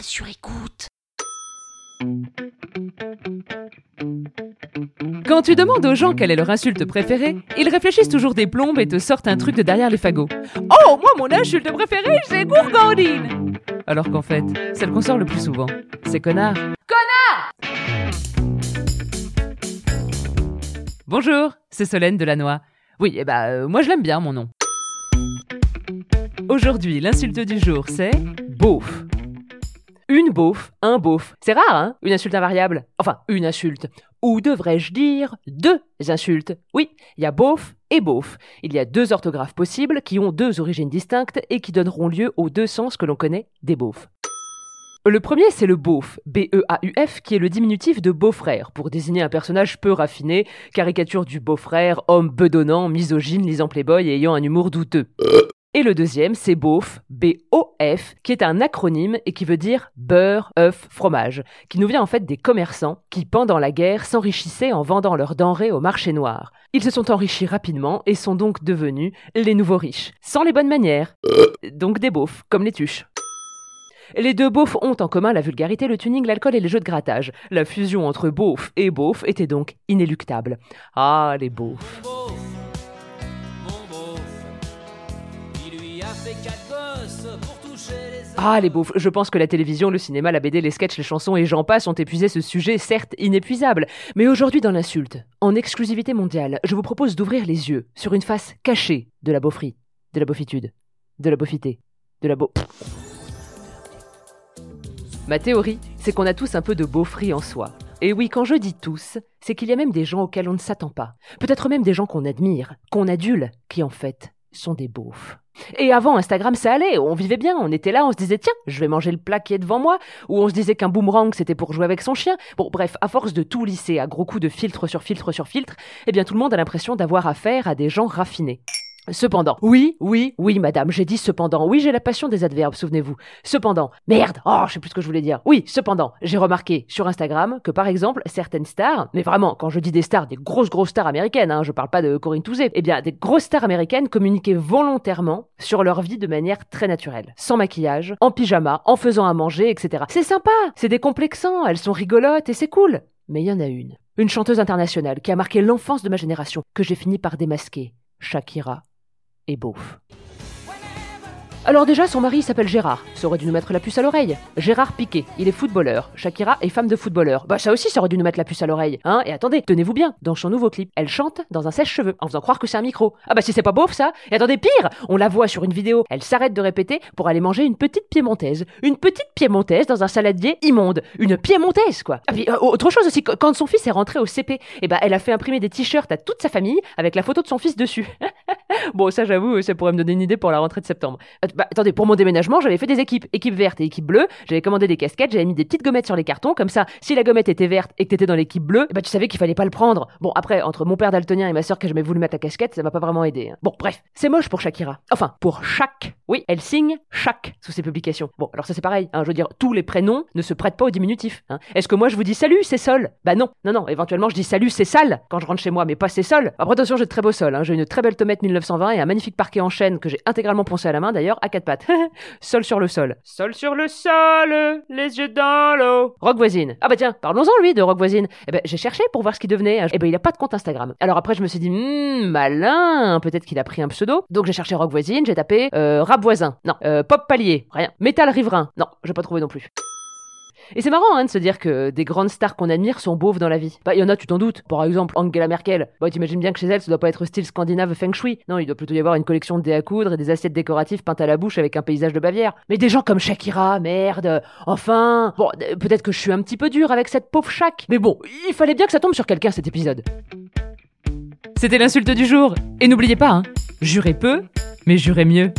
Sur écoute. Quand tu demandes aux gens quelle est leur insulte préférée, ils réfléchissent toujours des plombes et te sortent un truc de derrière les fagots. Oh, moi, mon insulte préférée, c'est gourgandine Alors qu'en fait, celle qu'on sort le plus souvent, c'est connard. Connard Bonjour, c'est Solène Delannoy. Oui, eh bah, euh, moi je l'aime bien, mon nom. Aujourd'hui, l'insulte du jour, c'est beauf. Une beauf, un beauf. C'est rare, hein Une insulte invariable. Enfin, une insulte. Ou devrais-je dire deux insultes Oui, il y a beauf et beauf. Il y a deux orthographes possibles qui ont deux origines distinctes et qui donneront lieu aux deux sens que l'on connaît des beaufs. Le premier, c'est le beauf, B-E-A-U-F, qui est le diminutif de beau-frère, pour désigner un personnage peu raffiné, caricature du beau-frère, homme bedonnant, misogyne, lisant Playboy et ayant un humour douteux. Et le deuxième, c'est beauf, B-O-F, qui est un acronyme et qui veut dire beurre, œuf, fromage, qui nous vient en fait des commerçants qui, pendant la guerre, s'enrichissaient en vendant leurs denrées au marché noir. Ils se sont enrichis rapidement et sont donc devenus les nouveaux riches, sans les bonnes manières. Donc des beaufs, comme les tuches. Les deux beaufs ont en commun la vulgarité, le tuning, l'alcool et les jeux de grattage. La fusion entre beauf et beauf était donc inéluctable. Ah, les beaufs. Ah, les beaufs. Je pense que la télévision, le cinéma, la BD, les sketchs, les chansons et j'en passe ont épuisé ce sujet, certes inépuisable. Mais aujourd'hui, dans l'insulte, en exclusivité mondiale, je vous propose d'ouvrir les yeux sur une face cachée de la beaufrie, de la beaufitude, de la beaufité, de la beau. Ma théorie, c'est qu'on a tous un peu de beaufrie en soi. Et oui, quand je dis tous, c'est qu'il y a même des gens auxquels on ne s'attend pas. Peut-être même des gens qu'on admire, qu'on adule, qui en fait sont des beaufs. Et avant Instagram, ça allait, on vivait bien, on était là, on se disait tiens, je vais manger le plat qui est devant moi, ou on se disait qu'un boomerang c'était pour jouer avec son chien. Bon, bref, à force de tout lisser à gros coups de filtre sur filtre sur filtre, eh bien tout le monde a l'impression d'avoir affaire à des gens raffinés. Cependant, oui, oui, oui, madame, j'ai dit cependant. Oui, j'ai la passion des adverbes, souvenez-vous. Cependant, merde, oh, je sais plus ce que je voulais dire. Oui, cependant, j'ai remarqué sur Instagram que par exemple, certaines stars, mais vraiment, quand je dis des stars, des grosses, grosses stars américaines, hein, je parle pas de Corinne Touzé, eh bien, des grosses stars américaines communiquaient volontairement sur leur vie de manière très naturelle. Sans maquillage, en pyjama, en faisant à manger, etc. C'est sympa, c'est décomplexant, elles sont rigolotes et c'est cool. Mais il y en a une. Une chanteuse internationale qui a marqué l'enfance de ma génération, que j'ai fini par démasquer. Shakira et beauf. Alors déjà, son mari s'appelle Gérard. Ça aurait dû nous mettre la puce à l'oreille. Gérard Piquet, il est footballeur. Shakira est femme de footballeur. Bah ça aussi, ça aurait dû nous mettre la puce à l'oreille. Hein Et attendez, tenez-vous bien. Dans son nouveau clip, elle chante dans un sèche-cheveux, en faisant croire que c'est un micro. Ah bah si c'est pas beauf ça Et attendez, pire On la voit sur une vidéo, elle s'arrête de répéter pour aller manger une petite piémontaise. Une petite piémontaise dans un saladier immonde. Une piémontaise, quoi. Ah, puis, euh, autre chose aussi, quand son fils est rentré au CP, eh bah elle a fait imprimer des t-shirts à toute sa famille avec la photo de son fils dessus. bon, ça j'avoue, ça pourrait me donner une idée pour la rentrée de septembre. Bah, attendez, pour mon déménagement, j'avais fait des équipes, équipe verte et équipe bleue. J'avais commandé des casquettes, j'avais mis des petites gommettes sur les cartons, comme ça, si la gommette était verte et que t'étais dans l'équipe bleue, bah tu savais qu'il fallait pas le prendre. Bon, après, entre mon père daltonien et ma soeur qui a jamais voulu mettre la casquette, ça m'a pas vraiment aidé. hein. Bon, bref, c'est moche pour Shakira. Enfin, pour chaque. Oui, elle signe chaque sous ses publications. Bon, alors ça c'est pareil. Hein, je veux dire, tous les prénoms ne se prêtent pas au diminutif. Hein. Est-ce que moi je vous dis salut, c'est Sol? Bah non, non, non. Éventuellement je dis salut, c'est sale quand je rentre chez moi, mais pas c'est Sol. Après attention, j'ai de très beaux sols. Hein. J'ai une très belle tomate 1920 et un magnifique parquet en chêne que j'ai intégralement poncé à la main d'ailleurs à quatre pattes. sol sur le sol. Sol sur le sol, les yeux dans l'eau. Rock voisine. Ah bah tiens, parlons-en lui de Rock voisine. Eh ben j'ai cherché pour voir ce qu'il devenait. Eh ben il a pas de compte Instagram. Alors après je me suis dit, hmm, malin, peut-être qu'il a pris un pseudo. Donc j'ai cherché Rock voisine, j'ai tapé euh, voisin. Non. Euh, pop palier. Rien. Métal riverain. Non, j'ai pas trouvé non plus. Et c'est marrant hein, de se dire que des grandes stars qu'on admire sont beaufs dans la vie. Bah, il y en a, tu t'en doutes. Par exemple, Angela Merkel. Bah, t'imagines bien que chez elle, ça doit pas être style scandinave feng shui. Non, il doit plutôt y avoir une collection de dés à coudre et des assiettes décoratives peintes à la bouche avec un paysage de Bavière. Mais des gens comme Shakira, merde. Enfin. Bon, peut-être que je suis un petit peu dur avec cette pauvre Shak. Mais bon, il fallait bien que ça tombe sur quelqu'un cet épisode. C'était l'insulte du jour. Et n'oubliez pas, hein, jurez peu, mais jurez mieux.